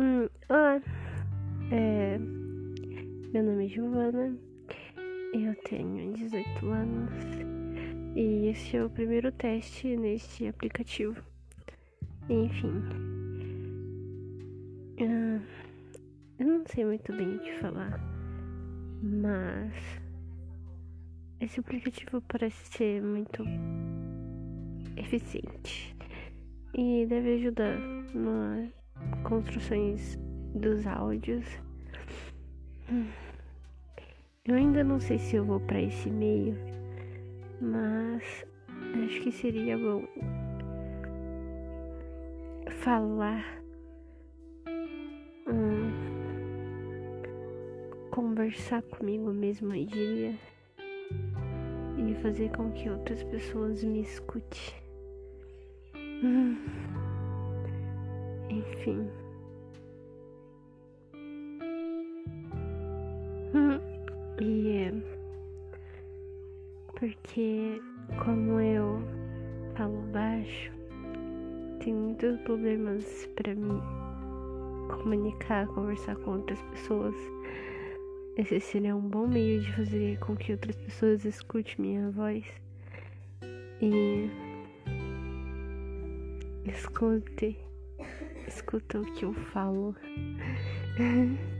Hum, olá, é, meu nome é Giovana, eu tenho 18 anos e esse é o primeiro teste neste aplicativo. Enfim, ah, eu não sei muito bem o que falar, mas esse aplicativo parece ser muito eficiente e deve ajudar nós construções dos áudios. Eu ainda não sei se eu vou para esse meio, mas acho que seria bom falar, hum, conversar comigo mesmo, diria, e fazer com que outras pessoas me escutem. Hum. Hum. E é porque como eu falo baixo, tem muitos problemas para me comunicar, conversar com outras pessoas. Esse seria um bom meio de fazer com que outras pessoas escutem minha voz e escute, escuta o que eu falo.